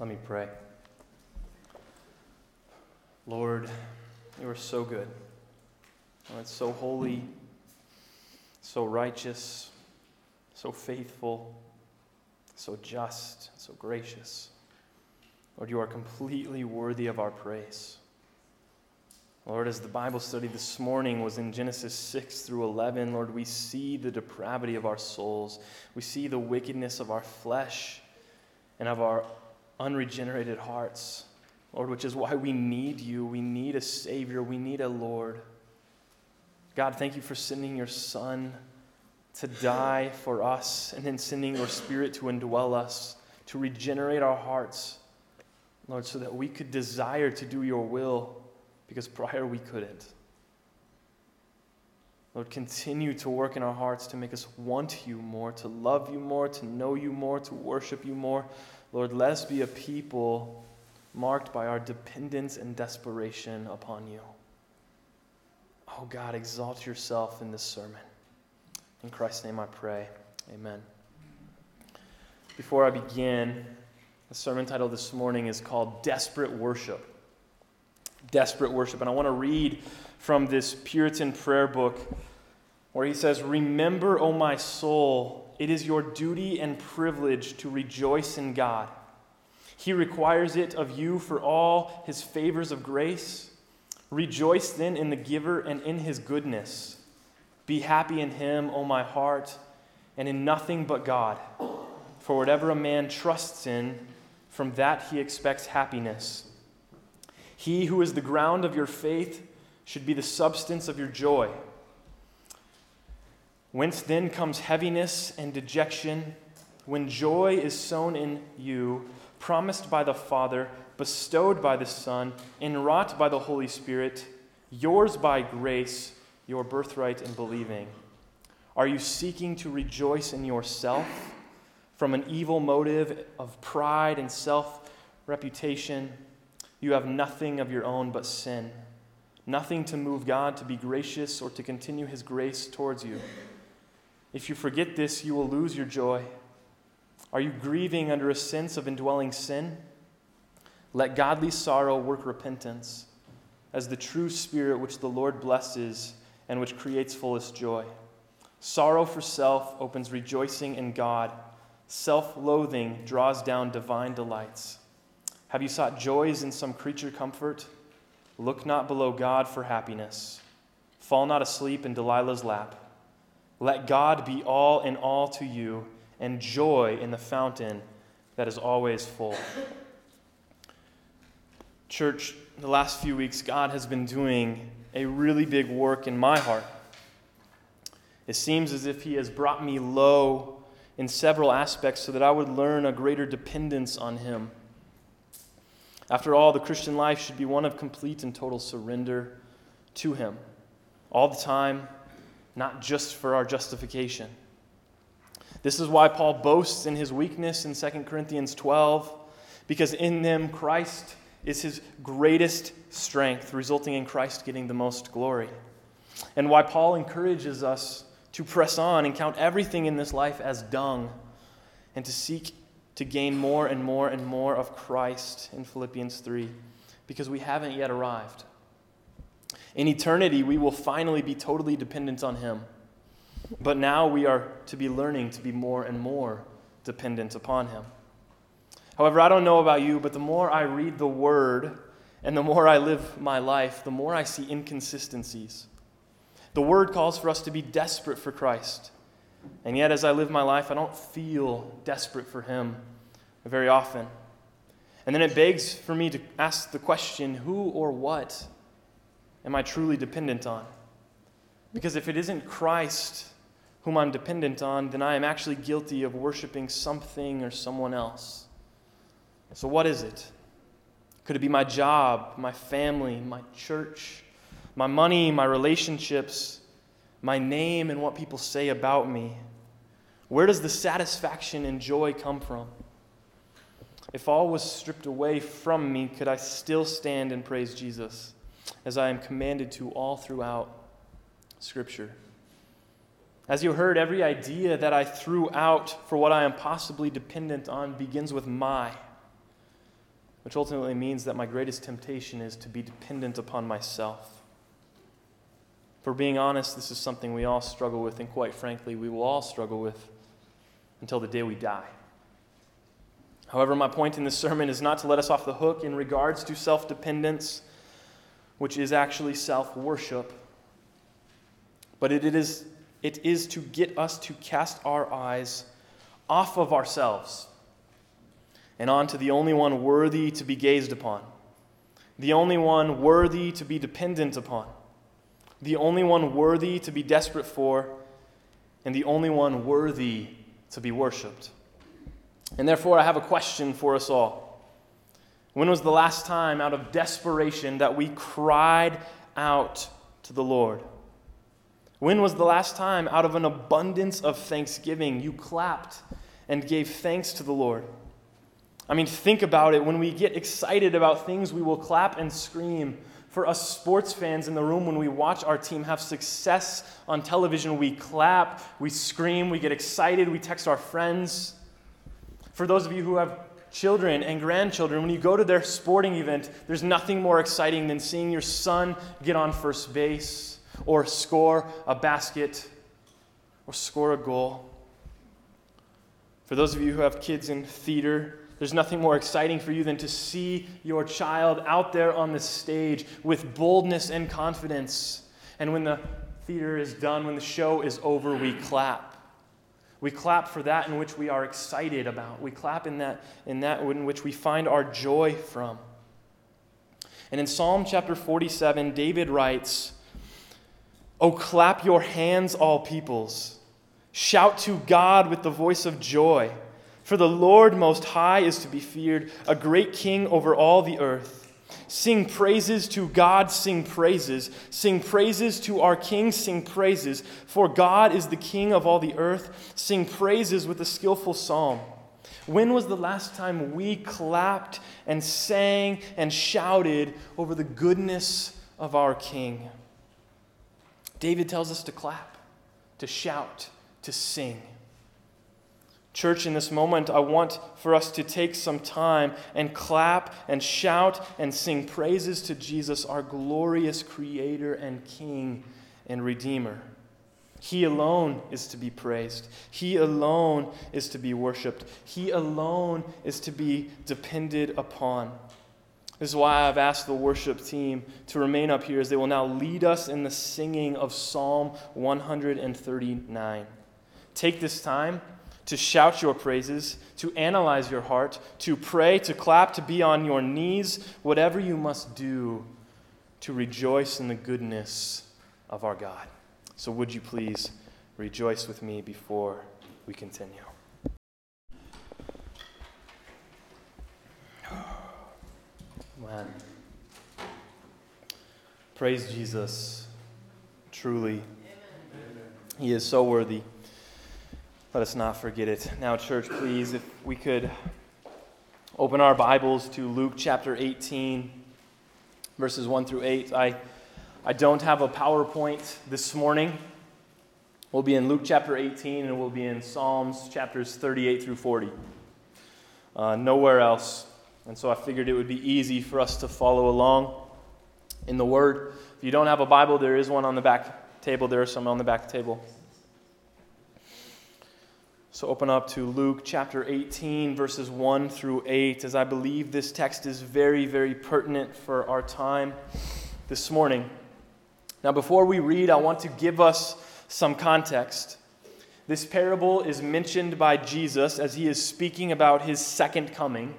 Let me pray. Lord, you are so good. Lord, so holy, so righteous, so faithful, so just, so gracious. Lord, you are completely worthy of our praise. Lord, as the Bible study this morning was in Genesis 6 through 11, Lord, we see the depravity of our souls. We see the wickedness of our flesh and of our unregenerated hearts. Lord, which is why we need you. We need a Savior. We need a Lord. God, thank you for sending your Son to die for us and then sending your Spirit to indwell us, to regenerate our hearts, Lord, so that we could desire to do your will because prior we couldn't. Lord, continue to work in our hearts to make us want you more, to love you more, to know you more, to worship you more. Lord, let us be a people marked by our dependence and desperation upon you. Oh God, exalt yourself in this sermon. In Christ's name I pray. Amen. Before I begin, the sermon title this morning is called Desperate Worship. Desperate Worship. And I want to read from this Puritan prayer book where he says, Remember, O my soul, it is your duty and privilege to rejoice in God. He requires it of you for all his favors of grace. Rejoice then in the giver and in his goodness. Be happy in him, O my heart, and in nothing but God. For whatever a man trusts in, from that he expects happiness. He who is the ground of your faith should be the substance of your joy. Whence then comes heaviness and dejection, when joy is sown in you, promised by the Father, bestowed by the Son, enwrought by the Holy Spirit, yours by grace, your birthright in believing. Are you seeking to rejoice in yourself from an evil motive of pride and self reputation? You have nothing of your own but sin, nothing to move God to be gracious or to continue his grace towards you. If you forget this, you will lose your joy. Are you grieving under a sense of indwelling sin? Let godly sorrow work repentance as the true spirit which the Lord blesses and which creates fullest joy. Sorrow for self opens rejoicing in God. Self loathing draws down divine delights. Have you sought joys in some creature comfort? Look not below God for happiness. Fall not asleep in Delilah's lap. Let God be all in all to you, and joy in the fountain that is always full. Church, the last few weeks, God has been doing a really big work in my heart. It seems as if He has brought me low in several aspects so that I would learn a greater dependence on Him. After all, the Christian life should be one of complete and total surrender to Him, all the time, not just for our justification. This is why Paul boasts in his weakness in 2 Corinthians 12, because in them Christ is his greatest strength, resulting in Christ getting the most glory. And why Paul encourages us to press on and count everything in this life as dung and to seek to gain more and more and more of Christ in Philippians 3, because we haven't yet arrived. In eternity, we will finally be totally dependent on Him. But now we are to be learning to be more and more dependent upon Him. However, I don't know about you, but the more I read the Word and the more I live my life, the more I see inconsistencies. The Word calls for us to be desperate for Christ. And yet, as I live my life, I don't feel desperate for Him very often. And then it begs for me to ask the question who or what am I truly dependent on? Because if it isn't Christ whom I'm dependent on, then I am actually guilty of worshiping something or someone else. So, what is it? Could it be my job, my family, my church, my money, my relationships, my name, and what people say about me? Where does the satisfaction and joy come from? If all was stripped away from me, could I still stand and praise Jesus, as I am commanded to all throughout Scripture? As you heard, every idea that I threw out for what I am possibly dependent on begins with my. which ultimately means that my greatest temptation is to be dependent upon myself. For being honest, this is something we all struggle with, and quite frankly, we will all struggle with until the day we die. However, my point in this sermon is not to let us off the hook in regards to self dependence, which is actually self worship, but it is, it is to get us to cast our eyes off of ourselves and onto the only one worthy to be gazed upon, the only one worthy to be dependent upon, the only one worthy to be desperate for, and the only one worthy to be worshiped. And therefore, I have a question for us all. When was the last time, out of desperation, that we cried out to the Lord? When was the last time, out of an abundance of thanksgiving, you clapped and gave thanks to the Lord? I mean, think about it. When we get excited about things, we will clap and scream. For us sports fans in the room, when we watch our team have success on television, we clap, we scream, we get excited, we text our friends. For those of you who have children and grandchildren, when you go to their sporting event, there's nothing more exciting than seeing your son get on first base or score a basket or score a goal. For those of you who have kids in theater, there's nothing more exciting for you than to see your child out there on the stage with boldness and confidence. And when the theater is done, when the show is over, we clap. We clap for that in which we are excited about. We clap in that, in that in which we find our joy from. And in Psalm chapter 47, David writes, Oh, clap your hands, all peoples. Shout to God with the voice of joy. For the Lord Most High is to be feared, a great king over all the earth. Sing praises to God, sing praises. Sing praises to our King, sing praises. For God is the King of all the earth. Sing praises with a skillful psalm. When was the last time we clapped and sang and shouted over the goodness of our King? David tells us to clap, to shout, to sing. Church, in this moment, I want for us to take some time and clap and shout and sing praises to Jesus, our glorious Creator and King and Redeemer. He alone is to be praised. He alone is to be worshiped. He alone is to be depended upon. This is why I've asked the worship team to remain up here as they will now lead us in the singing of Psalm 139. Take this time to shout your praises, to analyze your heart, to pray, to clap, to be on your knees, whatever you must do to rejoice in the goodness of our God. So, would you please rejoice with me before we continue? Man. Praise Jesus. Truly, He is so worthy. Let us not forget it. Now, church, please, if we could open our Bibles to Luke chapter 18, verses 1 through 8. I, I don't have a PowerPoint this morning. We'll be in Luke chapter 18 and we'll be in Psalms chapters 38 through 40. Uh, nowhere else. And so I figured it would be easy for us to follow along in the Word. If you don't have a Bible, there is one on the back table. There are some on the back table. So open up to Luke chapter 18, verses 1 through 8, as I believe this text is very, very pertinent for our time this morning. Now, before we read, I want to give us some context. This parable is mentioned by Jesus as he is speaking about his second coming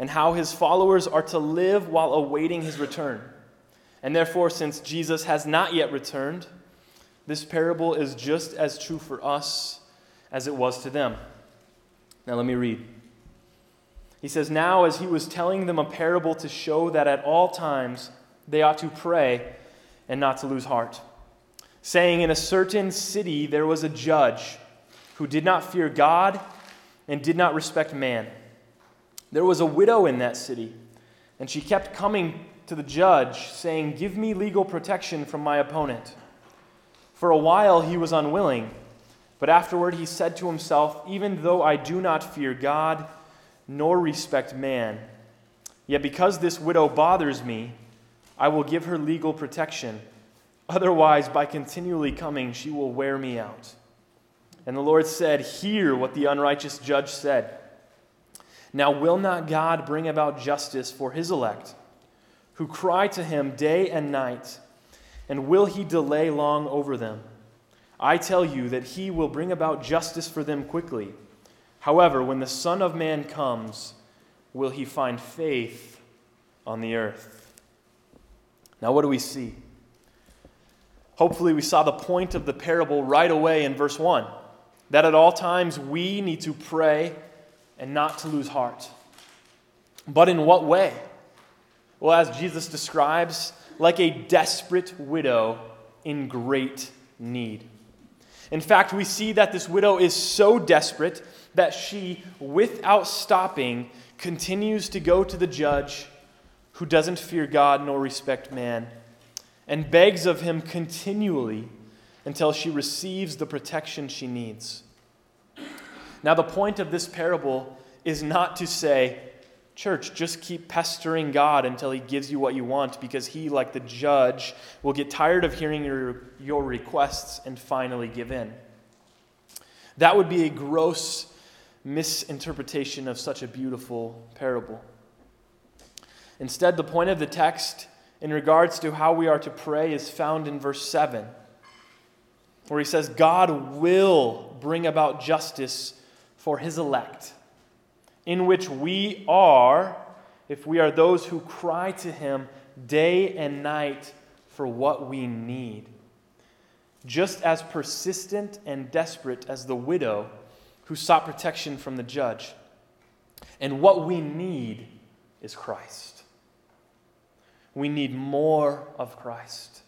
and how his followers are to live while awaiting his return. And therefore, since Jesus has not yet returned, this parable is just as true for us as it was to them. Now, let me read. He says, Now, as he was telling them a parable to show that at all times they ought to pray and not to lose heart, saying, In a certain city there was a judge who did not fear God and did not respect man. There was a widow in that city, and she kept coming to the judge, saying, Give me legal protection from my opponent. For a while he was unwilling. But afterward he said to himself, Even though I do not fear God nor respect man, Yet because this widow bothers me, I will give her legal protection. Otherwise, by continually coming, she will wear me out. And the Lord said, Hear what the unrighteous judge said. Now, will not God bring about justice for his elect, who cry to him day and night? And will he delay long over them? I tell you that he will bring about justice for them quickly. However, when the Son of Man comes, will he find faith on the earth? Now, what do we see? Hopefully, we saw the point of the parable right away in verse 1 that at all times we need to pray and not to lose heart. But in what way? Well, as Jesus describes, like a desperate widow in great need. In fact, we see that this widow is so desperate that she, without stopping, continues to go to the judge who doesn't fear God nor respect man and begs of him continually until she receives the protection she needs. Now, the point of this parable is not to say, Church, just keep pestering God until He gives you what you want, because He, like the judge, will get tired of hearing your, your requests and finally give in. That would be a gross misinterpretation of such a beautiful parable. Instead, the point of the text in regards to how we are to pray is found in verse 7, where he says, God will bring about justice for his elect, in which we are, if we are those who cry to him day and night for what we need. Just as persistent and desperate as the widow who sought protection from the judge. And what we need is Christ. We need more of Christ.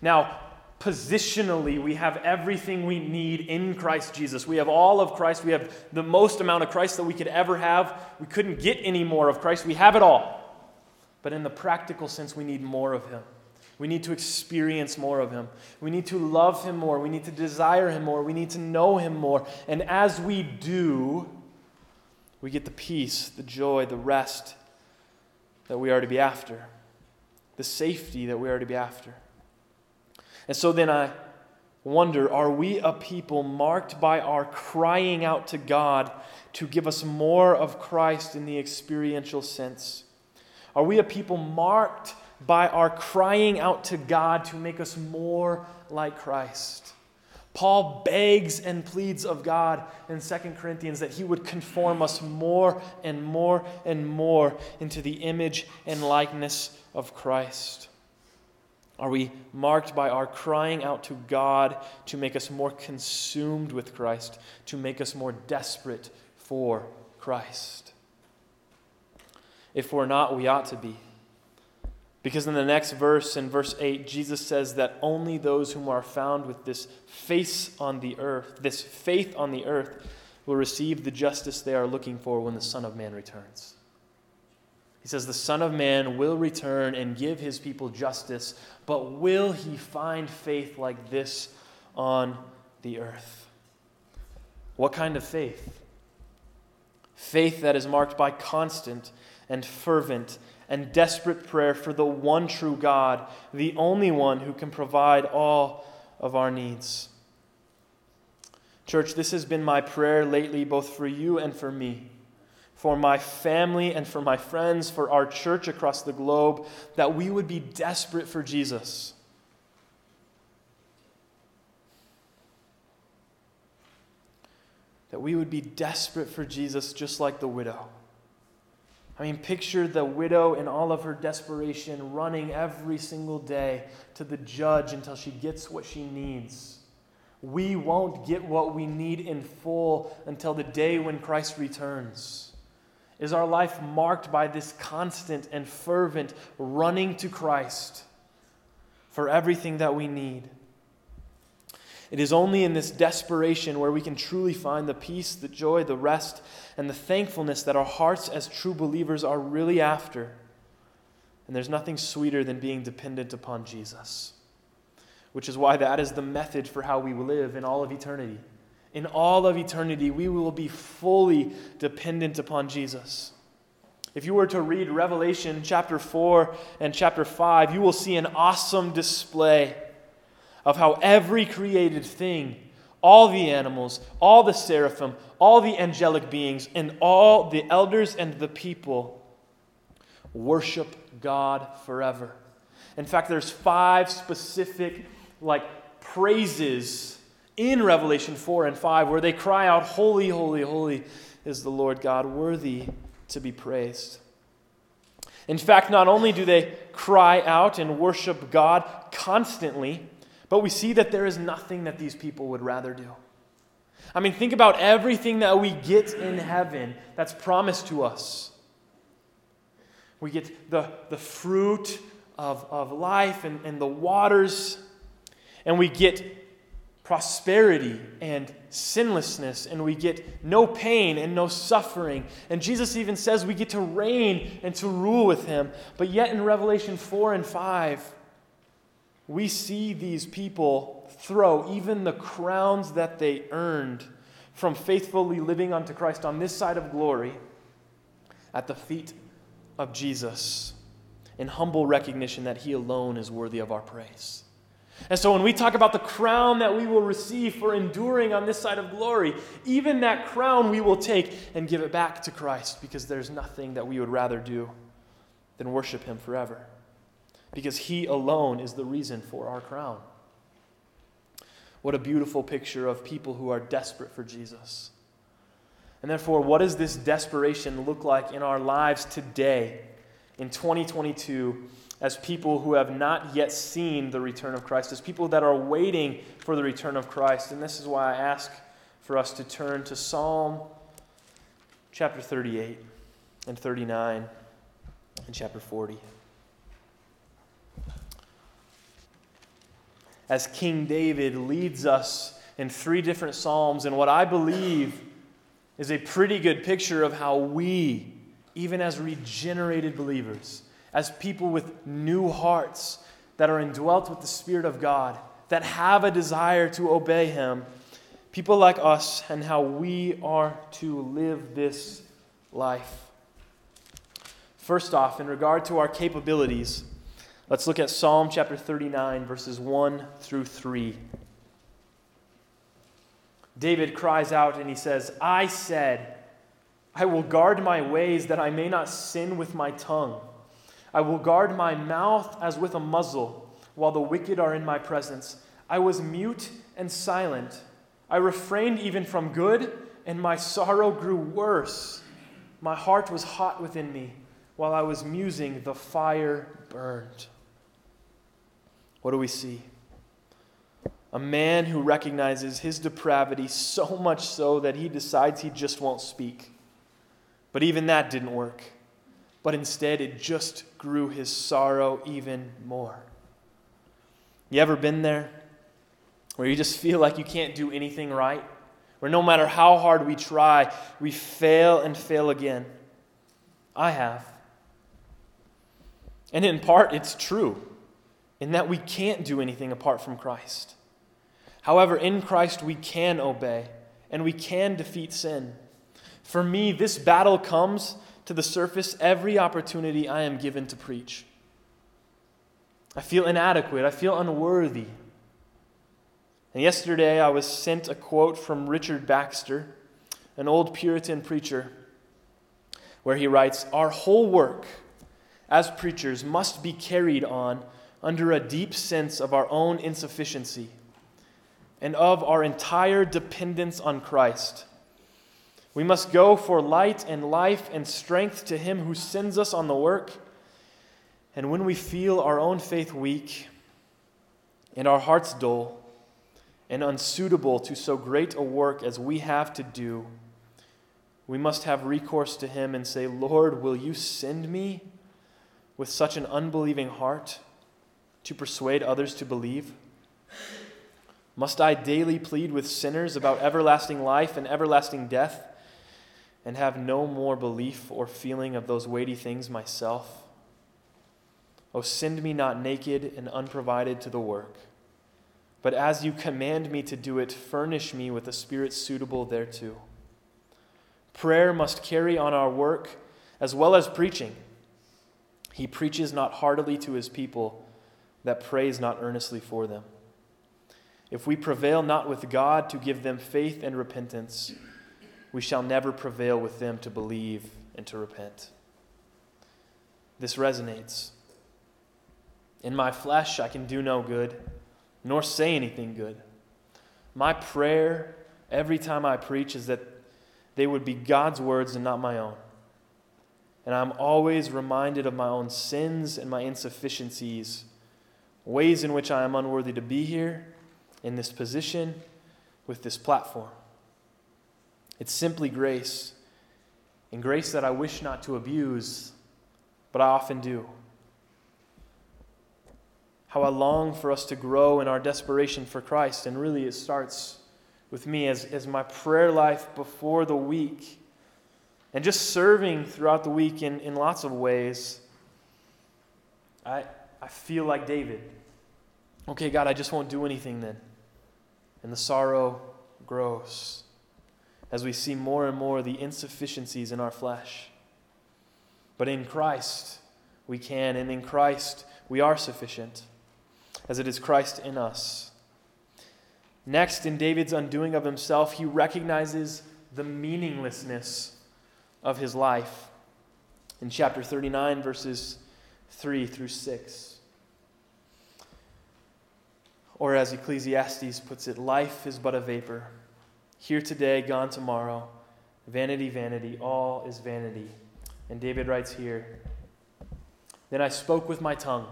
Now, positionally, we have everything we need in Christ Jesus. We have all of Christ. We have the most amount of Christ that we could ever have. We couldn't get any more of Christ. We have it all. But in the practical sense, we need more of Him. We need to experience more of Him. We need to love Him more. We need to desire Him more. We need to know Him more. And as we do, we get the peace, the joy, the rest that we are to be after, the safety that we are to be after. And so then I wonder are we a people marked by our crying out to God to give us more of Christ in the experiential sense? Are we a people marked by our crying out to God to make us more like Christ. Paul begs and pleads of God in 2 Corinthians that he would conform us more and more and more into the image and likeness of Christ. Are we marked by our crying out to God to make us more consumed with Christ, to make us more desperate for Christ? If we're not, we ought to be. Because in the next verse, in verse 8, Jesus says that only those whom are found with this face on the earth, this faith on the earth, will receive the justice they are looking for when the Son of Man returns. He says, The Son of Man will return and give his people justice, but will he find faith like this on the earth? What kind of faith? Faith that is marked by constant and fervent and desperate prayer for the one true God, the only one who can provide all of our needs. Church, this has been my prayer lately, both for you and for me, for my family and for my friends, for our church across the globe, that we would be desperate for Jesus. That we would be desperate for Jesus just like the widow. I mean, picture the widow in all of her desperation running every single day to the judge until she gets what she needs. We won't get what we need in full until the day when Christ returns. Is our life marked by this constant and fervent running to Christ for everything that we need? It is only in this desperation where we can truly find the peace, the joy, the rest, and the thankfulness that our hearts as true believers are really after. And there's nothing sweeter than being dependent upon Jesus, which is why that is the method for how we will live in all of eternity. In all of eternity, we will be fully dependent upon Jesus. If you were to read Revelation chapter 4 and chapter 5, you will see an awesome display of how every created thing, all the animals, all the seraphim, all the angelic beings, and all the elders and the people worship God forever. In fact, there's five specific like praises in Revelation 4 and 5 where they cry out, Holy, holy, holy is the Lord God, worthy to be praised. In fact, not only do they cry out and worship God constantly, but we see that there is nothing that these people would rather do. I mean, think about everything that we get in heaven that's promised to us. We get the, the fruit of, of life and, and the waters, and we get prosperity and sinlessness, and we get no pain and no suffering. And Jesus even says we get to reign and to rule with him. But yet in Revelation 4 and 5, we see these people throw even the crowns that they earned from faithfully living unto Christ on this side of glory at the feet of Jesus in humble recognition that he alone is worthy of our praise. And so when we talk about the crown that we will receive for enduring on this side of glory, even that crown we will take and give it back to Christ because there's nothing that we would rather do than worship him forever. Because he alone is the reason for our crown. What a beautiful picture of people who are desperate for Jesus. And therefore, what does this desperation look like in our lives today, in 2022, as people who have not yet seen the return of Christ, as people that are waiting for the return of Christ? And this is why I ask for us to turn to Psalm chapter 38 and 39 and chapter 40. As King David leads us in three different Psalms, and what I believe is a pretty good picture of how we, even as regenerated believers, as people with new hearts that are indwelt with the Spirit of God, that have a desire to obey Him, people like us, and how we are to live this life. First off, in regard to our capabilities, let's look at Psalm chapter 39, verses 1 through 3. David cries out and he says, I said, I will guard my ways that I may not sin with my tongue. I will guard my mouth as with a muzzle while the wicked are in my presence. I was mute and silent. I refrained even from good, and my sorrow grew worse. My heart was hot within me. While I was musing, the fire burned. What do we see? A man who recognizes his depravity so much so that he decides he just won't speak. But even that didn't work. But instead, it just grew his sorrow even more. You ever been there? Where you just feel like you can't do anything right? Where no matter how hard we try, we fail and fail again? I have. And in part, it's true in that we can't do anything apart from Christ. However, in Christ we can obey and we can defeat sin. For me, this battle comes to the surface every opportunity I am given to preach. I feel inadequate, I feel unworthy. And yesterday I was sent a quote from Richard Baxter, an old Puritan preacher, where he writes Our whole work as preachers must be carried on under a deep sense of our own insufficiency and of our entire dependence on Christ. We must go for light and life and strength to Him who sends us on the work. And when we feel our own faith weak and our hearts dull and unsuitable to so great a work as we have to do, we must have recourse to Him and say, Lord, will you send me with such an unbelieving heart to persuade others to believe? Must I daily plead with sinners about everlasting life and everlasting death and have no more belief or feeling of those weighty things myself? Oh, send me not naked and unprovided to the work, but as you command me to do it, furnish me with a spirit suitable thereto. Prayer must carry on our work as well as preaching. He preaches not heartily to his people that prays not earnestly for them. If we prevail not with God to give them faith and repentance, we shall never prevail with them to believe and to repent. This resonates. In my flesh, I can do no good, nor say anything good. My prayer every time I preach is that they would be God's words and not my own. And I'm always reminded of my own sins and my insufficiencies, ways in which I am unworthy to be here, in this position, with this platform. It's simply grace, and grace that I wish not to abuse, but I often do. How I long for us to grow in our desperation for Christ, and really it starts with me as, as my prayer life before the week and just serving throughout the week in, in lots of ways, I, I feel like David. Okay, God, I just won't do anything then. And the sorrow grows as we see more and more the insufficiencies in our flesh. But in Christ, we can, and in Christ, we are sufficient, as it is Christ in us. Next, in David's undoing of himself, he recognizes the meaninglessness of his life in chapter 39, verses 3 through 6. Or as Ecclesiastes puts it, life is but a vapor. Here today, gone tomorrow. Vanity, vanity, all is vanity. And David writes here Then I spoke with my tongue.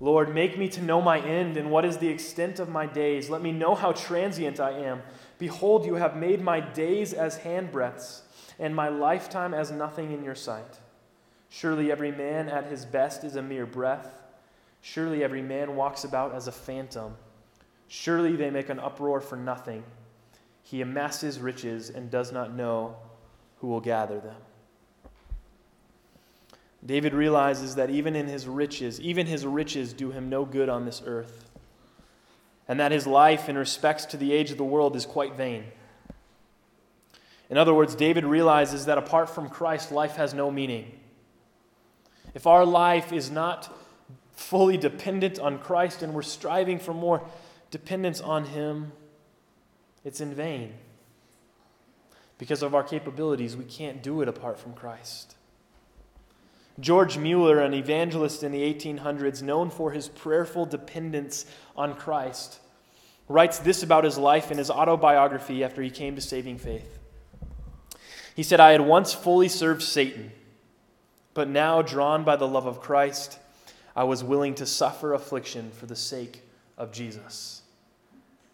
Lord, make me to know my end and what is the extent of my days. Let me know how transient I am. Behold, you have made my days as handbreadths and my lifetime as nothing in your sight. Surely every man at his best is a mere breath. Surely every man walks about as a phantom. Surely they make an uproar for nothing. He amasses riches and does not know who will gather them. David realizes that even in his riches, even his riches do him no good on this earth, and that his life in respects to the age of the world is quite vain. In other words, David realizes that apart from Christ, life has no meaning. If our life is not fully dependent on Christ and we're striving for more dependence on Him, it's in vain. Because of our capabilities, we can't do it apart from Christ. George Mueller, an evangelist in the 1800s, known for his prayerful dependence on Christ, writes this about his life in his autobiography after he came to saving faith. He said, I had once fully served Satan, but now, drawn by the love of Christ, I was willing to suffer affliction for the sake of Jesus.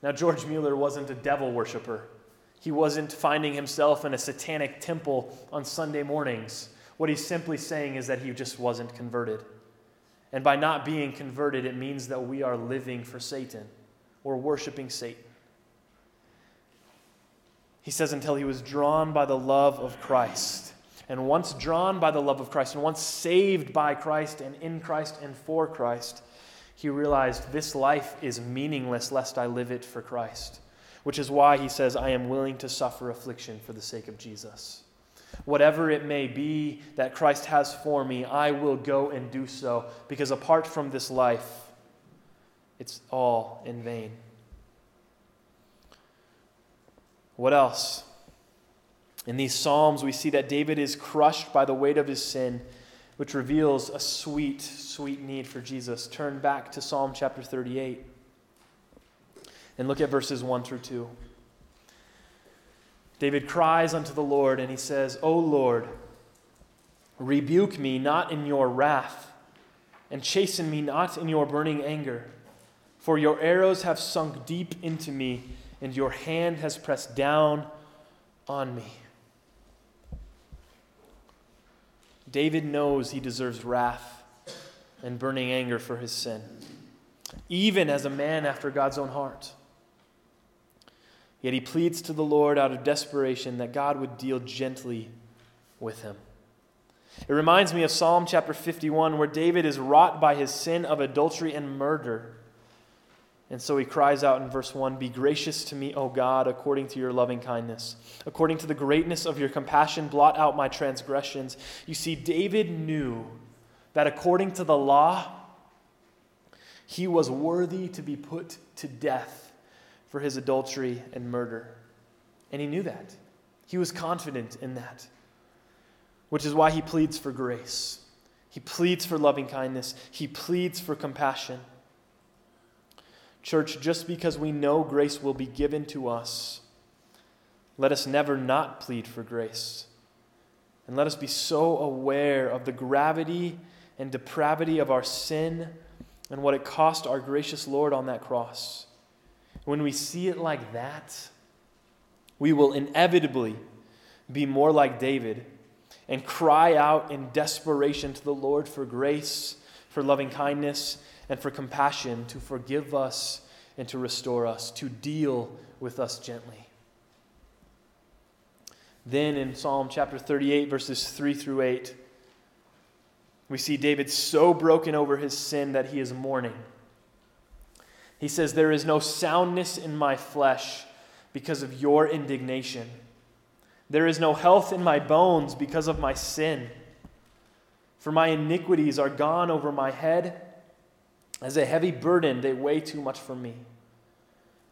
Now, George Mueller wasn't a devil worshiper. He wasn't finding himself in a satanic temple on Sunday mornings. What he's simply saying is that he just wasn't converted. And by not being converted, it means that we are living for Satan. We're worshiping Satan. He says, until he was drawn by the love of Christ. And once drawn by the love of Christ, and once saved by Christ and in Christ and for Christ, he realized this life is meaningless lest I live it for Christ. Which is why he says, I am willing to suffer affliction for the sake of Jesus. Whatever it may be that Christ has for me, I will go and do so, because apart from this life, it's all in vain. What else? In these Psalms, we see that David is crushed by the weight of his sin, which reveals a sweet, sweet need for Jesus. Turn back to Psalm chapter 38 and look at verses 1 through 2. David cries unto the Lord and he says, O Lord, rebuke me not in your wrath, and chasten me not in your burning anger. For your arrows have sunk deep into me and your hand has pressed down on me. David knows he deserves wrath and burning anger for his sin, even as a man after God's own heart. Yet he pleads to the Lord out of desperation that God would deal gently with him. It reminds me of Psalm chapter 51, where David is wrought by his sin of adultery and murder. And so he cries out in verse 1 Be gracious to me, O God, according to your loving kindness. According to the greatness of your compassion, blot out my transgressions. You see, David knew that according to the law, he was worthy to be put to death for his adultery and murder. And he knew that. He was confident in that, which is why he pleads for grace. He pleads for loving kindness. He pleads for compassion. Church, just because we know grace will be given to us, let us never not plead for grace. And let us be so aware of the gravity and depravity of our sin and what it cost our gracious Lord on that cross. When we see it like that, we will inevitably be more like David and cry out in desperation to the Lord for grace, for loving kindness, and for compassion to forgive us and to restore us, to deal with us gently. Then in Psalm chapter 38, verses 3 through 8, we see David so broken over his sin that he is mourning. He says, There is no soundness in my flesh because of your indignation. There is no health in my bones because of my sin. For my iniquities are gone over my head as a heavy burden, they weigh too much for me.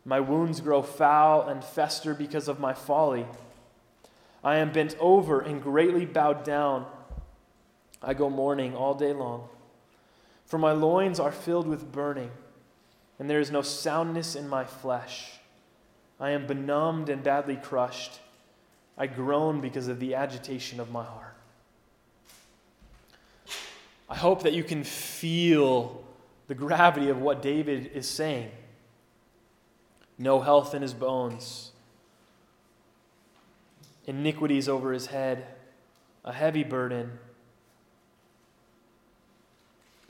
My wounds grow foul and fester because of my folly. I am bent over and greatly bowed down. I go mourning all day long. For my loins are filled with burning, and there is no soundness in my flesh. I am benumbed and badly crushed. I groan because of the agitation of my heart. I hope that you can feel the gravity of what David is saying. No health in his bones, iniquities over his head, a heavy burden,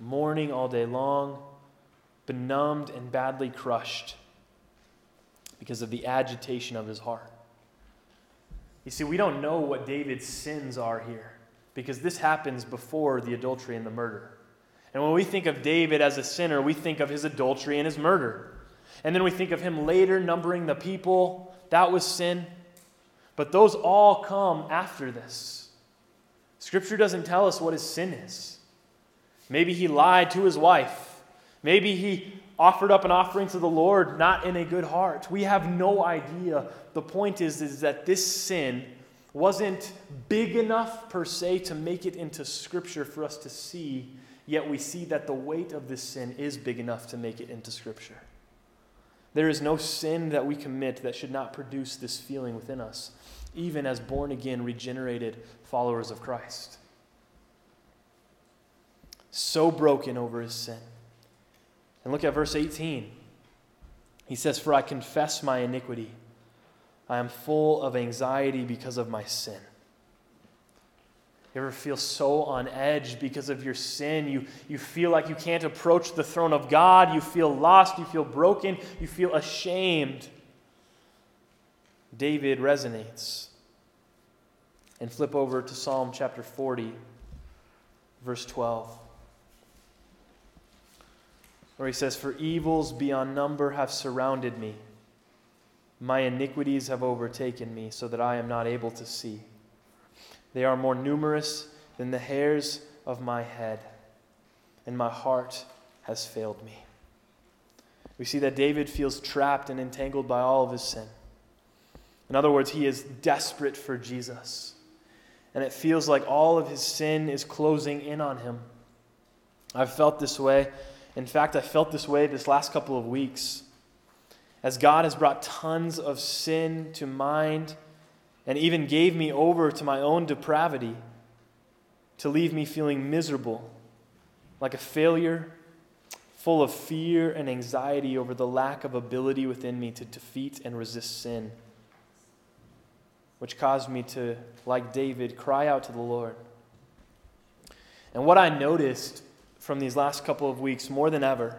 mourning all day long, benumbed and badly crushed because of the agitation of his heart. You see, we don't know what David's sins are here because this happens before the adultery and the murder. And when we think of David as a sinner, we think of his adultery and his murder. And then we think of him later numbering the people. That was sin. But those all come after this. Scripture doesn't tell us what his sin is. Maybe he lied to his wife. Maybe he offered up an offering to the Lord not in a good heart. We have no idea. The point is, is that this sin wasn't big enough per se to make it into Scripture for us to see Yet we see that the weight of this sin is big enough to make it into Scripture. There is no sin that we commit that should not produce this feeling within us, even as born again, regenerated followers of Christ. So broken over his sin. And look at verse 18. He says, For I confess my iniquity. I am full of anxiety because of my sin. You ever feel so on edge because of your sin? You, you feel like you can't approach the throne of God. You feel lost. You feel broken. You feel ashamed. David resonates. And flip over to Psalm chapter 40, verse 12, where he says, For evils beyond number have surrounded me, my iniquities have overtaken me, so that I am not able to see. They are more numerous than the hairs of my head, and my heart has failed me. We see that David feels trapped and entangled by all of his sin. In other words, he is desperate for Jesus. And it feels like all of his sin is closing in on him. I've felt this way. In fact, I felt this way this last couple of weeks. As God has brought tons of sin to mind and even gave me over to my own depravity to leave me feeling miserable, like a failure, full of fear and anxiety over the lack of ability within me to defeat and resist sin, which caused me to, like David, cry out to the Lord. And what I noticed from these last couple of weeks more than ever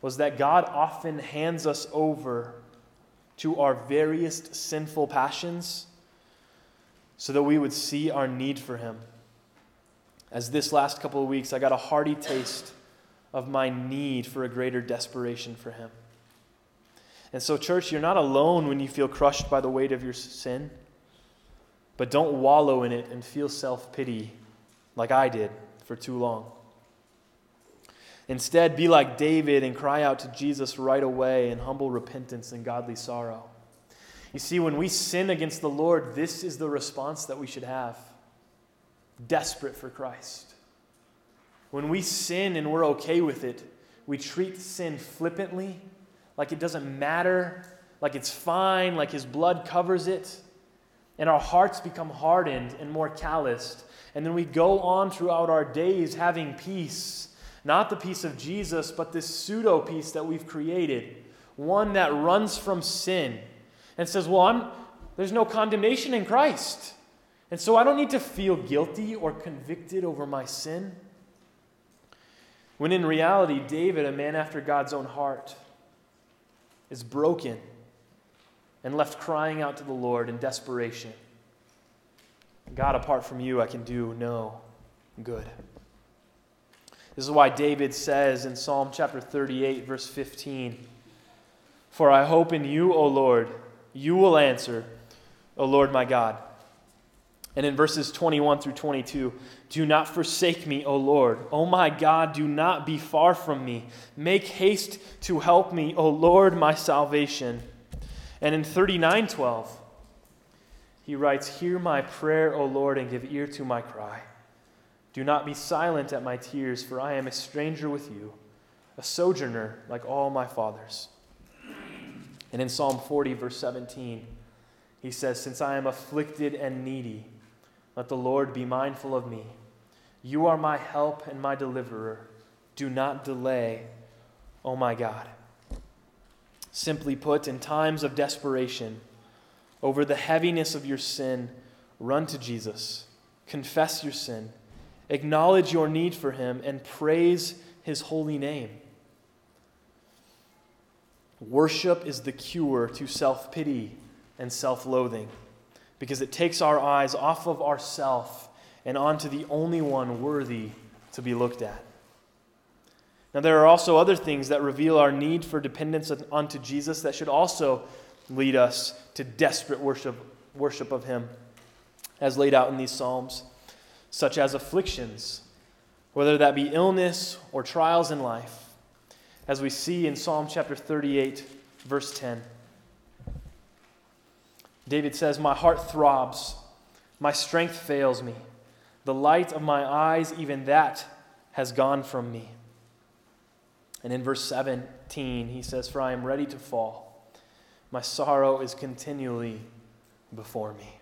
was that God often hands us over to our various sinful passions so that we would see our need for Him. As this last couple of weeks, I got a hearty taste of my need for a greater desperation for Him. And so, church, you're not alone when you feel crushed by the weight of your sin, but don't wallow in it and feel self pity like I did for too long. Instead, be like David and cry out to Jesus right away in humble repentance and godly sorrow. You see, when we sin against the Lord, this is the response that we should have desperate for Christ. When we sin and we're okay with it, we treat sin flippantly, like it doesn't matter, like it's fine, like His blood covers it. And our hearts become hardened and more calloused. And then we go on throughout our days having peace not the peace of Jesus, but this pseudo peace that we've created, one that runs from sin and says, Well, I'm, there's no condemnation in Christ. And so I don't need to feel guilty or convicted over my sin. When in reality, David, a man after God's own heart, is broken and left crying out to the Lord in desperation. God, apart from you, I can do no good. This is why David says in Psalm chapter 38, verse 15 For I hope in you, O Lord, you will answer, O Lord my God. And in verses 21 through 22, do not forsake me, O Lord. O my God, do not be far from me. Make haste to help me, O Lord, my salvation. And in 39:12, he writes, Hear my prayer, O Lord, and give ear to my cry. Do not be silent at my tears, for I am a stranger with you, a sojourner like all my fathers. And in Psalm 40, verse 17, he says, Since I am afflicted and needy, let the Lord be mindful of me. You are my help and my deliverer. Do not delay, O oh my God. Simply put, in times of desperation, over the heaviness of your sin, run to Jesus, confess your sin acknowledge your need for Him, and praise His holy name. Worship is the cure to self pity and self loathing because it takes our eyes off of ourself and onto the only one worthy to be looked at. Now, there are also other things that reveal our need for dependence onto Jesus that should also lead us to desperate worship, worship of Him, as laid out in these Psalms such as afflictions, whether that be illness or trials in life, as we see in Psalm chapter 38, verse 10. David says, My heart throbs, my strength fails me. The light of my eyes, even that has gone from me. And in verse 17, he says, For I am ready to fall. My sorrow is continually before me.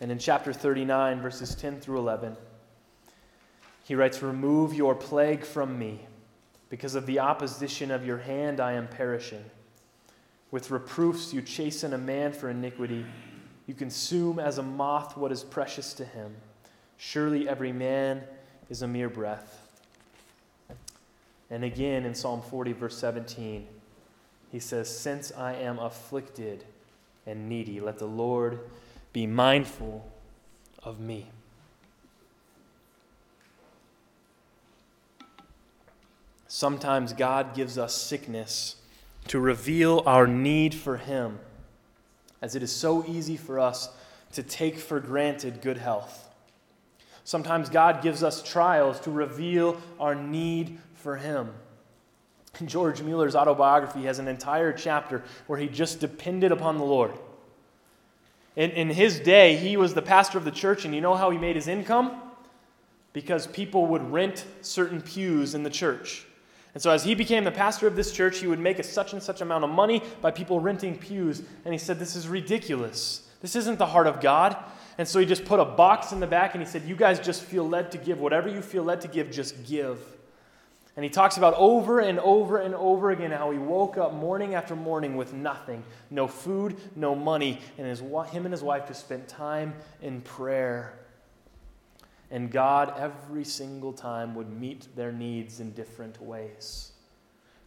And in chapter 39, verses 10 through 11, he writes, Remove your plague from me. Because of the opposition of your hand, I am perishing. With reproofs, you chasten a man for iniquity. You consume as a moth what is precious to him. Surely every man is a mere breath. And again in Psalm 40, verse 17, he says, Since I am afflicted and needy, let the Lord be mindful of me. Sometimes God gives us sickness to reveal our need for Him, as it is so easy for us to take for granted good health. Sometimes God gives us trials to reveal our need for Him. George Mueller's autobiography has an entire chapter where he just depended upon the Lord. In, in his day, he was the pastor of the church, and you know how he made his income? Because people would rent certain pews in the church. And so, as he became the pastor of this church, he would make a such and such amount of money by people renting pews. And he said, This is ridiculous. This isn't the heart of God. And so, he just put a box in the back and he said, You guys just feel led to give. Whatever you feel led to give, just give. And he talks about over and over and over again how he woke up morning after morning with nothing no food, no money. And his, him and his wife just spent time in prayer. And God, every single time, would meet their needs in different ways.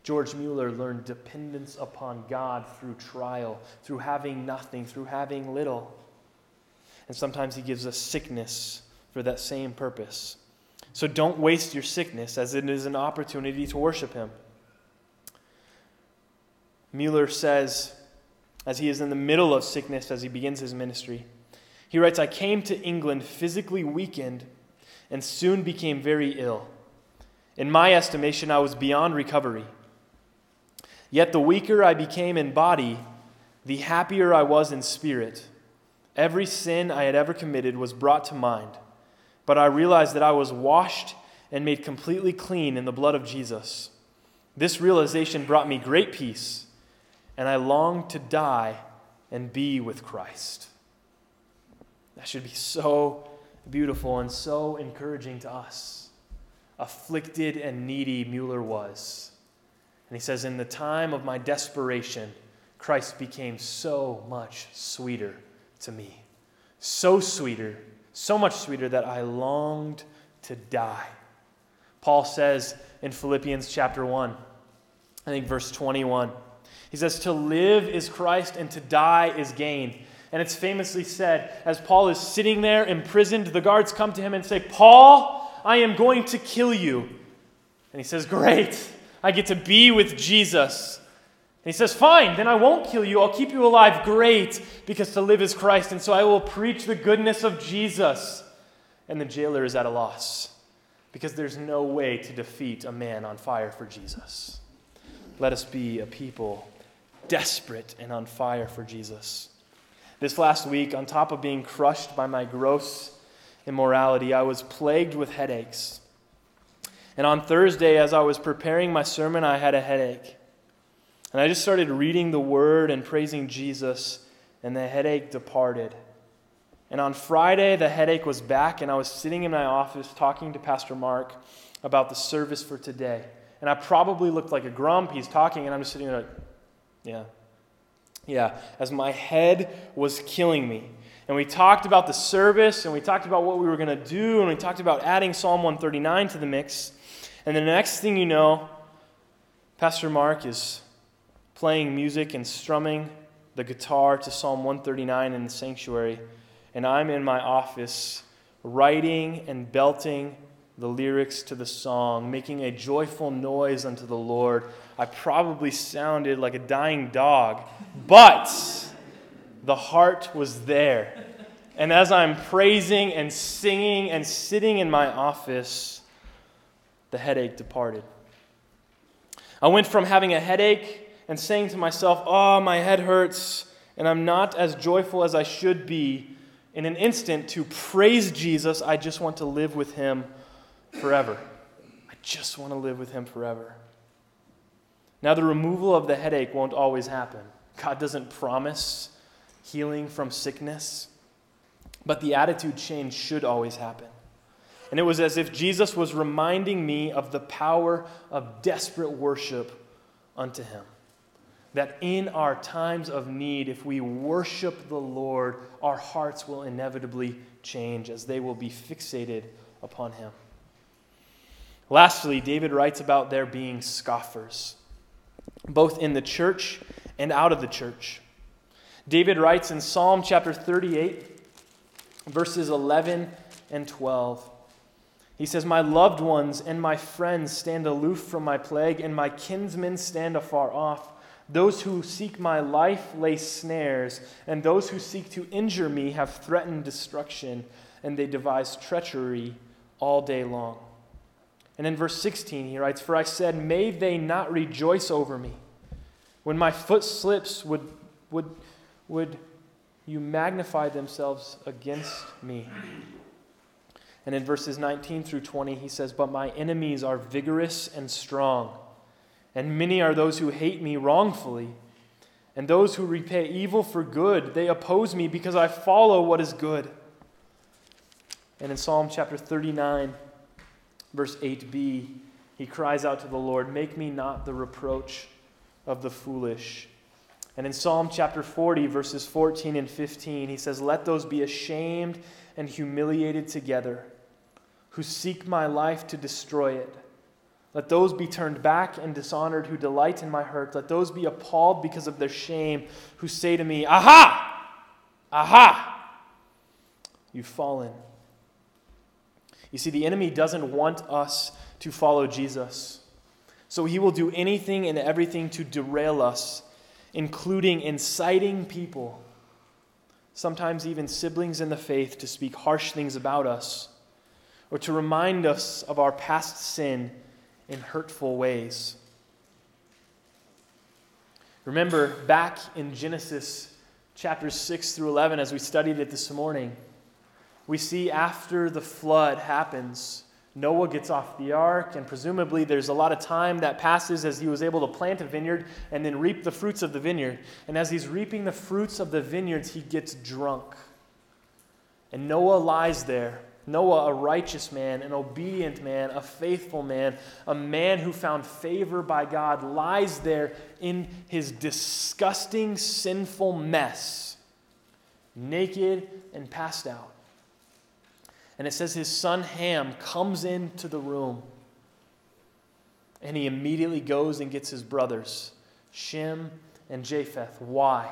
George Mueller learned dependence upon God through trial, through having nothing, through having little. And sometimes he gives us sickness for that same purpose So don't waste your sickness, as it is an opportunity to worship Him. Mueller says, as he is in the middle of sickness as he begins his ministry, he writes, I came to England physically weakened and soon became very ill. In my estimation, I was beyond recovery. Yet the weaker I became in body, the happier I was in spirit. Every sin I had ever committed was brought to mind, but I realized that I was washed and made completely clean in the blood of Jesus. This realization brought me great peace, and I longed to die and be with Christ. That should be so beautiful and so encouraging to us. Afflicted and needy Mueller was. And he says, In the time of my desperation, Christ became so much sweeter to me. So sweeter, so much sweeter that I longed to die. Paul says in Philippians chapter 1, I think verse 21, he says, To live is Christ and to die is gain. And it's famously said, as Paul is sitting there imprisoned, the guards come to him and say, Paul, I am going to kill you. And he says, Great, I get to be with Jesus. He says, Fine, then I won't kill you. I'll keep you alive. Great, because to live is Christ. And so I will preach the goodness of Jesus. And the jailer is at a loss because there's no way to defeat a man on fire for Jesus. Let us be a people desperate and on fire for Jesus. This last week, on top of being crushed by my gross immorality, I was plagued with headaches. And on Thursday, as I was preparing my sermon, I had a headache. And I just started reading the word and praising Jesus, and the headache departed. And on Friday, the headache was back, and I was sitting in my office talking to Pastor Mark about the service for today. And I probably looked like a grump. He's talking, and I'm just sitting there like, yeah, yeah, as my head was killing me. And we talked about the service, and we talked about what we were going to do, and we talked about adding Psalm 139 to the mix. And the next thing you know, Pastor Mark is playing music and strumming the guitar to Psalm 139 in the sanctuary, and I'm in my office writing and belting the lyrics to the song, making a joyful noise unto the Lord. I probably sounded like a dying dog, but the heart was there. And as I'm praising and singing and sitting in my office, the headache departed. I went from having a headache and saying to myself, Oh, my head hurts, and I'm not as joyful as I should be, in an instant to praise Jesus. I just want to live with him forever. I just want to live with him forever. Now, the removal of the headache won't always happen. God doesn't promise healing from sickness, but the attitude change should always happen. And it was as if Jesus was reminding me of the power of desperate worship unto him. That in our times of need, if we worship the Lord, our hearts will inevitably change as they will be fixated upon him. Lastly, David writes about there being scoffers, both in the church and out of the church. David writes in Psalm chapter 38, verses 11 and 12. He says, My loved ones and my friends stand aloof from my plague, and my kinsmen stand afar off. Those who seek my life lay snares, and those who seek to injure me have threatened destruction, and they devise treachery all day long. And in verse 16, he writes, For I said, May they not rejoice over me. When my foot slips, would, would, would you magnify themselves against me? And in verses 19 through 20, he says, But my enemies are vigorous and strong, and many are those who hate me wrongfully. And those who repay evil for good, they oppose me because I follow what is good. And in Psalm chapter 39, verse 8b, he cries out to the Lord, Make me not the reproach of the foolish. And in Psalm chapter 40, verses 14 and 15, he says, Let those be ashamed and humiliated together who seek my life to destroy it. Let those be turned back and dishonored who delight in my hurt. Let those be appalled because of their shame who say to me, Aha! Aha! You've fallen. You see, the enemy doesn't want us to follow Jesus. So he will do anything and everything to derail us, including inciting people, sometimes even siblings in the faith, to speak harsh things about us or to remind us of our past sin in hurtful ways. Remember, back in Genesis chapters 6 through 11, as we studied it this morning, we see after the flood happens, Noah gets off the ark, and presumably there's a lot of time that passes as he was able to plant a vineyard and then reap the fruits of the vineyard. And as he's reaping the fruits of the vineyards, he gets drunk. And Noah lies there. Noah, a righteous man, an obedient man, a faithful man, a man who found favor by God, lies there in his disgusting, sinful mess, naked and passed out. And it says his son Ham comes into the room and he immediately goes and gets his brothers, Shem and Japheth. Why?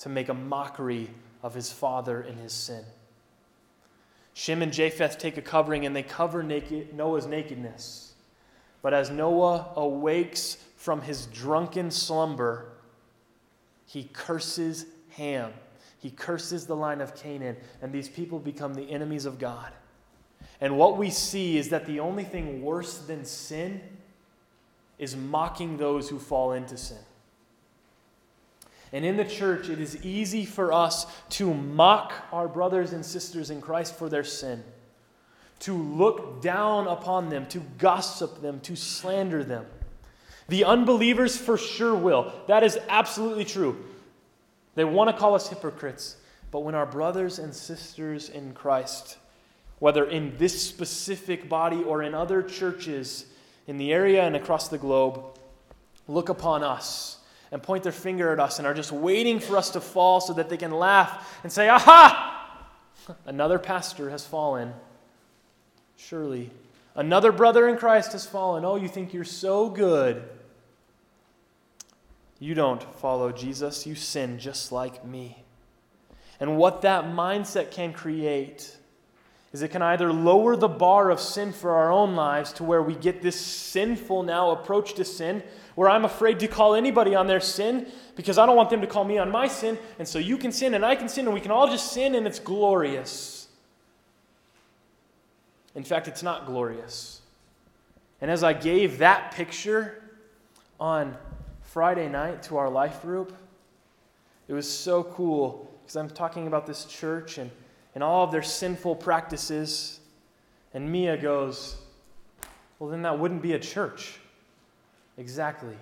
To make a mockery of his father in his sin. Shem and Japheth take a covering and they cover naked, Noah's nakedness. But as Noah awakes from his drunken slumber, he curses Ham he curses the line of Canaan, and these people become the enemies of God. And what we see is that the only thing worse than sin is mocking those who fall into sin. And in the church, it is easy for us to mock our brothers and sisters in Christ for their sin, to look down upon them, to gossip them, to slander them. The unbelievers for sure will. That is absolutely true. They want to call us hypocrites. But when our brothers and sisters in Christ, whether in this specific body or in other churches in the area and across the globe, look upon us and point their finger at us and are just waiting for us to fall so that they can laugh and say, Aha! Another pastor has fallen. Surely. Another brother in Christ has fallen. Oh, you think you're so good. You don't follow Jesus, you sin just like me. And what that mindset can create is it can either lower the bar of sin for our own lives to where we get this sinful now approach to sin, where I'm afraid to call anybody on their sin because I don't want them to call me on my sin, and so you can sin and I can sin and we can all just sin and it's glorious. In fact, it's not glorious. And as I gave that picture on Friday night to our life group. It was so cool because I'm talking about this church and, and all of their sinful practices. And Mia goes, Well, then that wouldn't be a church. Exactly.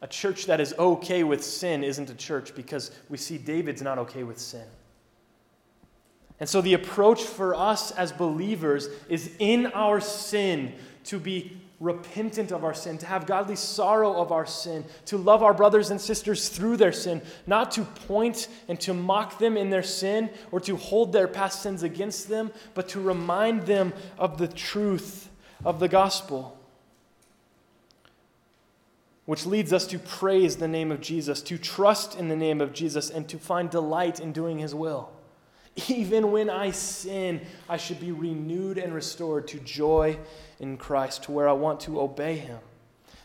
A church that is okay with sin isn't a church because we see David's not okay with sin. And so the approach for us as believers is in our sin to be repentant of our sin, to have godly sorrow of our sin, to love our brothers and sisters through their sin, not to point and to mock them in their sin or to hold their past sins against them, but to remind them of the truth of the gospel. Which leads us to praise the name of Jesus, to trust in the name of Jesus, and to find delight in doing his will. Even when I sin, I should be renewed and restored to joy in Christ, to where I want to obey Him.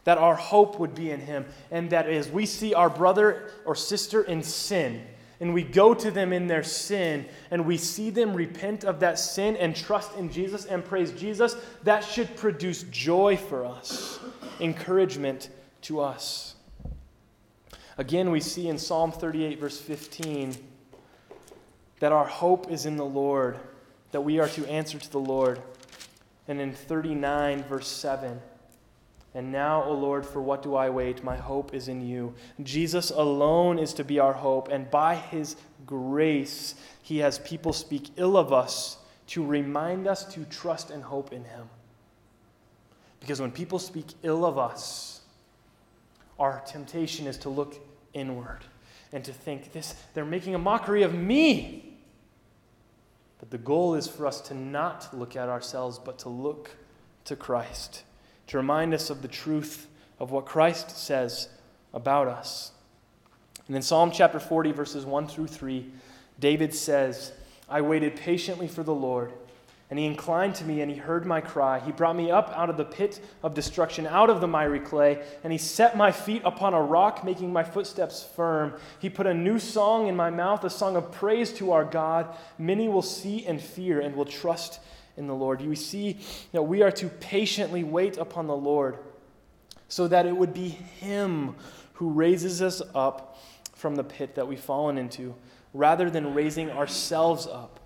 That our hope would be in Him, and that as we see our brother or sister in sin, and we go to them in their sin, and we see them repent of that sin and trust in Jesus and praise Jesus, that should produce joy for us, encouragement to us. Again, we see in Psalm 38, verse 15 that our hope is in the Lord, that we are to answer to the Lord. And in 39, verse 7, and now, O Lord, for what do I wait? My hope is in you. Jesus alone is to be our hope, and by his grace, he has people speak ill of us to remind us to trust and hope in him. Because when people speak ill of us, our temptation is to look inward and to think this they're making a mockery of me. But the goal is for us to not look at ourselves, but to look to Christ, to remind us of the truth of what Christ says about us. And in Psalm chapter 40, verses 1 through 3, David says, I waited patiently for the Lord. And he inclined to me and he heard my cry. He brought me up out of the pit of destruction, out of the miry clay, and he set my feet upon a rock, making my footsteps firm. He put a new song in my mouth, a song of praise to our God. Many will see and fear and will trust in the Lord. You see that we are to patiently wait upon the Lord so that it would be him who raises us up from the pit that we've fallen into, rather than raising ourselves up.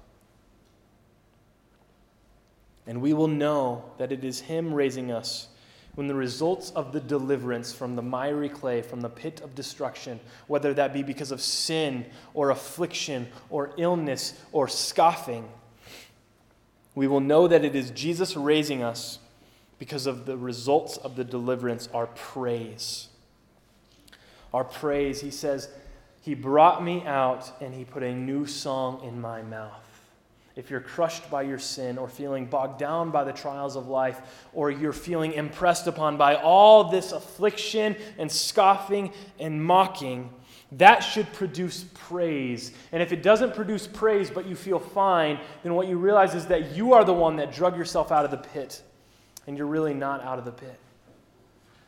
And we will know that it is Him raising us when the results of the deliverance from the miry clay, from the pit of destruction, whether that be because of sin or affliction or illness or scoffing, we will know that it is Jesus raising us because of the results of the deliverance, our praise. Our praise, he says, He brought me out and He put a new song in my mouth if you're crushed by your sin or feeling bogged down by the trials of life, or you're feeling impressed upon by all this affliction and scoffing and mocking, that should produce praise. And if it doesn't produce praise, but you feel fine, then what you realize is that you are the one that drug yourself out of the pit, and you're really not out of the pit.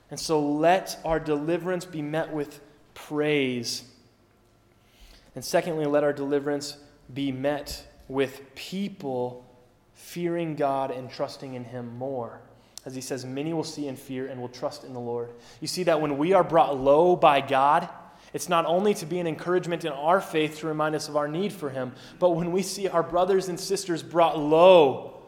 And so let our deliverance be met with praise. And secondly, let our deliverance be met with people fearing God and trusting in Him more. As he says, many will see and fear and will trust in the Lord. You see that when we are brought low by God, it's not only to be an encouragement in our faith to remind us of our need for Him, but when we see our brothers and sisters brought low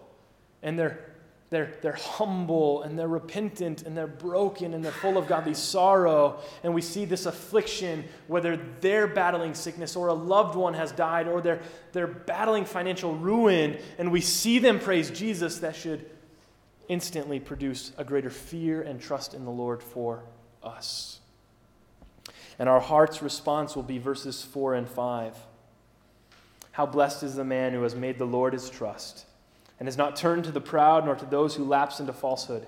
and they're they're, they're humble and they're repentant and they're broken and they're full of godly sorrow. And we see this affliction, whether they're battling sickness or a loved one has died or they're, they're battling financial ruin, and we see them praise Jesus, that should instantly produce a greater fear and trust in the Lord for us. And our heart's response will be verses 4 and 5. How blessed is the man who has made the Lord his trust and has not turned to the proud nor to those who lapse into falsehood.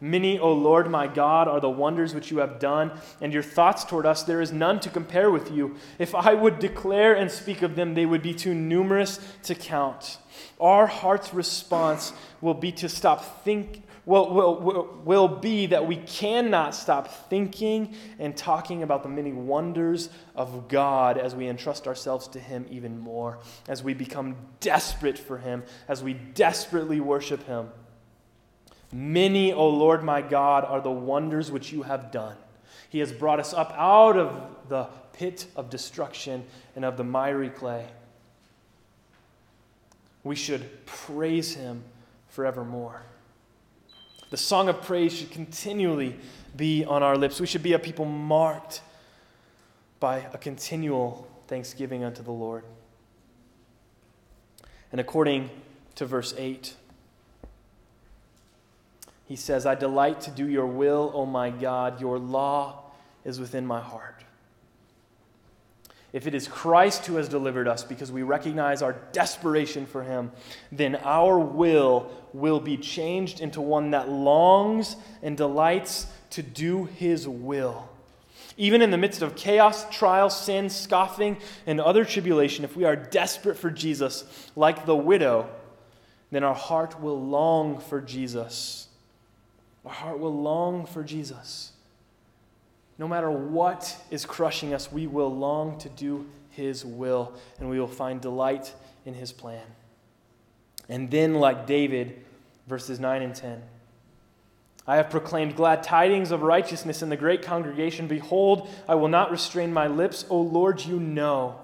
Many, O Lord my God, are the wonders which you have done, and your thoughts toward us there is none to compare with you. If I would declare and speak of them, they would be too numerous to count. Our heart's response will be to stop think, will, will, will be that we cannot stop thinking and talking about the many wonders of God as we entrust ourselves to Him even more, as we become desperate for Him, as we desperately worship Him. Many, O Lord my God, are the wonders which you have done. He has brought us up out of the pit of destruction and of the miry clay. We should praise Him forevermore. The song of praise should continually be on our lips. We should be a people marked by a continual thanksgiving unto the Lord. And according to verse 8, he says, I delight to do your will, O my God. Your law is within my heart. If it is Christ who has delivered us because we recognize our desperation for him, then our will will be changed into one that longs and delights to do his will. Even in the midst of chaos, trial, sin, scoffing, and other tribulation, if we are desperate for Jesus, like the widow, then our heart will long for Jesus. Our heart will long for Jesus. No matter what is crushing us, we will long to do His will, and we will find delight in His plan. And then, like David, verses 9 and 10. I have proclaimed glad tidings of righteousness in the great congregation. Behold, I will not restrain my lips. O Lord, you know.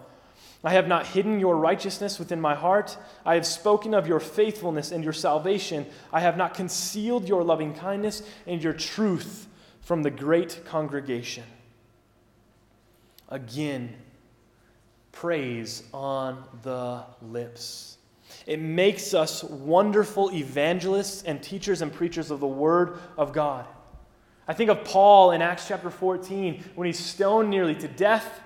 I have not hidden your righteousness within my heart. I have spoken of your faithfulness and your salvation. I have not concealed your loving kindness and your truth from the great congregation. Again, praise on the lips. It makes us wonderful evangelists and teachers and preachers of the Word of God. I think of Paul in Acts chapter 14 when he's stoned nearly to death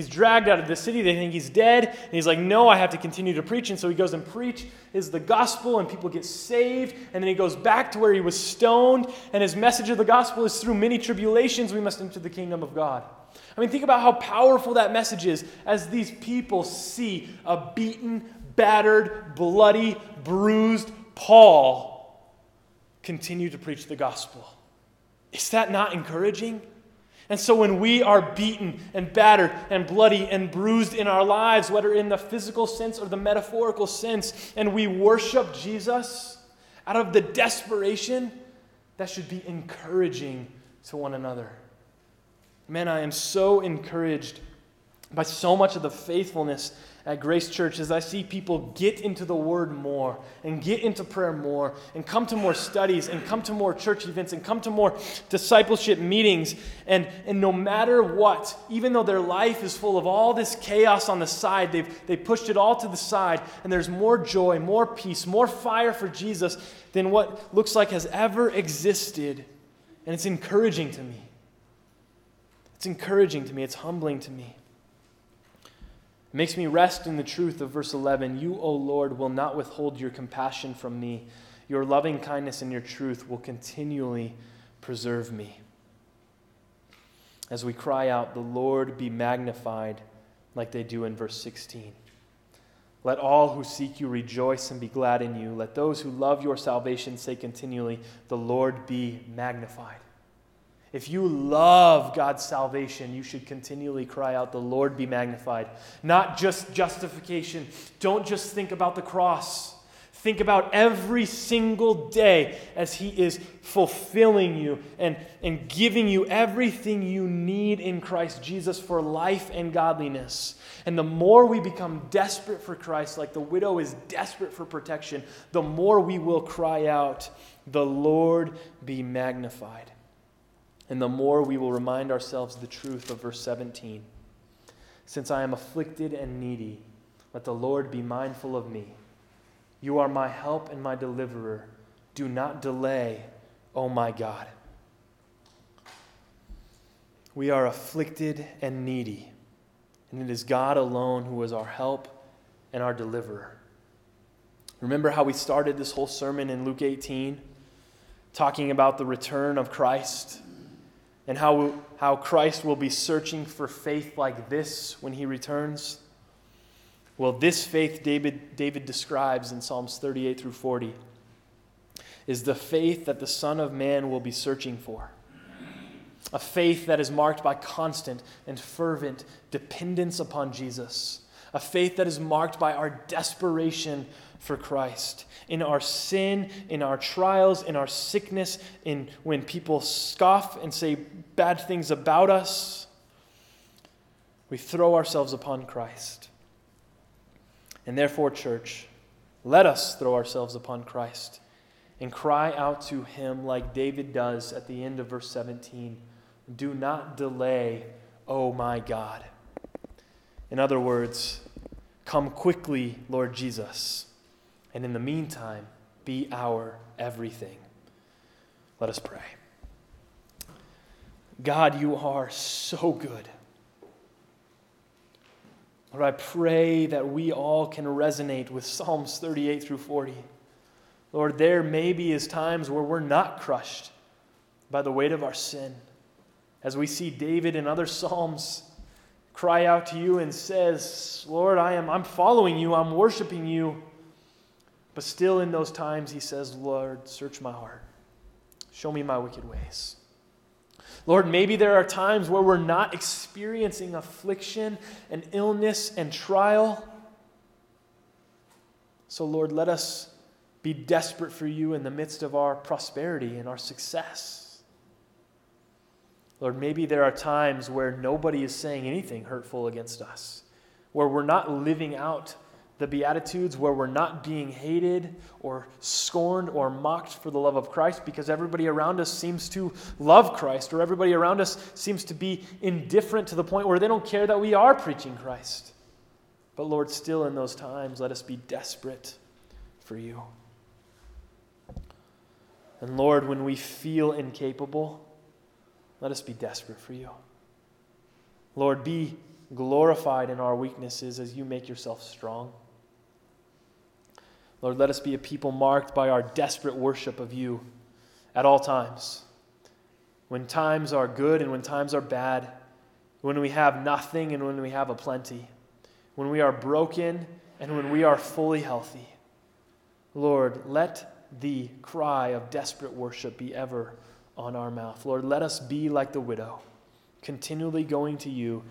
He's dragged out of the city. They think he's dead. And he's like, No, I have to continue to preach. And so he goes and preaches the gospel, and people get saved. And then he goes back to where he was stoned. And his message of the gospel is through many tribulations, we must enter the kingdom of God. I mean, think about how powerful that message is as these people see a beaten, battered, bloody, bruised Paul continue to preach the gospel. Is that not encouraging? And so when we are beaten and battered and bloody and bruised in our lives, whether in the physical sense or the metaphorical sense, and we worship Jesus out of the desperation, that should be encouraging to one another. Man, I am so encouraged by so much of the faithfulness at Grace Church as I see people get into the Word more and get into prayer more and come to more studies and come to more church events and come to more discipleship meetings. And, and no matter what, even though their life is full of all this chaos on the side, they've, they pushed it all to the side and there's more joy, more peace, more fire for Jesus than what looks like has ever existed. And it's encouraging to me. It's encouraging to me. It's humbling to me. It makes me rest in the truth of verse 11 You, O Lord, will not withhold your compassion from me. Your loving kindness and your truth will continually preserve me. As we cry out, The Lord be magnified, like they do in verse 16. Let all who seek you rejoice and be glad in you. Let those who love your salvation say continually, The Lord be magnified. If you love God's salvation, you should continually cry out, The Lord be magnified. Not just justification. Don't just think about the cross. Think about every single day as He is fulfilling you and, and giving you everything you need in Christ Jesus for life and godliness. And the more we become desperate for Christ, like the widow is desperate for protection, the more we will cry out, The Lord be magnified and the more we will remind ourselves the truth of verse 17. Since I am afflicted and needy, let the Lord be mindful of me. You are my help and my deliverer. Do not delay, O my God. We are afflicted and needy, and it is God alone who is our help and our deliverer. Remember how we started this whole sermon in Luke 18, talking about the return of Christ and how, how Christ will be searching for faith like this when he returns? Well, this faith David, David describes in Psalms 38 through 40 is the faith that the Son of Man will be searching for. A faith that is marked by constant and fervent dependence upon Jesus. A faith that is marked by our desperation for Christ. In our sin, in our trials, in our sickness, in when people scoff and say bad things about us, we throw ourselves upon Christ. And therefore, church, let us throw ourselves upon Christ and cry out to him like David does at the end of verse 17 Do not delay, O my God. In other words, come quickly, Lord Jesus. And in the meantime, be our everything. Let us pray. God, you are so good. Lord, I pray that we all can resonate with Psalms 38 through 40. Lord, there maybe is times where we're not crushed by the weight of our sin. As we see David in other Psalms cry out to you and says, Lord, I am I'm following you, I'm worshiping you. But still, in those times, he says, Lord, search my heart. Show me my wicked ways. Lord, maybe there are times where we're not experiencing affliction and illness and trial. So, Lord, let us be desperate for you in the midst of our prosperity and our success. Lord, maybe there are times where nobody is saying anything hurtful against us, where we're not living out the Beatitudes where we're not being hated or scorned or mocked for the love of Christ because everybody around us seems to love Christ or everybody around us seems to be indifferent to the point where they don't care that we are preaching Christ. But Lord, still in those times, let us be desperate for you. And Lord, when we feel incapable, let us be desperate for you. Lord, be glorified in our weaknesses as you make yourself strong. Lord, let us be a people marked by our desperate worship of you at all times. When times are good and when times are bad, when we have nothing and when we have a plenty, when we are broken and when we are fully healthy. Lord, let the cry of desperate worship be ever on our mouth. Lord, let us be like the widow, continually going to you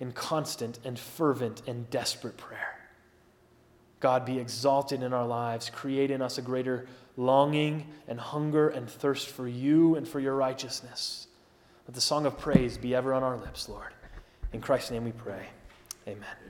in constant and fervent and desperate prayer. God, be exalted in our lives. Create in us a greater longing and hunger and thirst for you and for your righteousness. Let the song of praise be ever on our lips, Lord. In Christ's name we pray. Amen.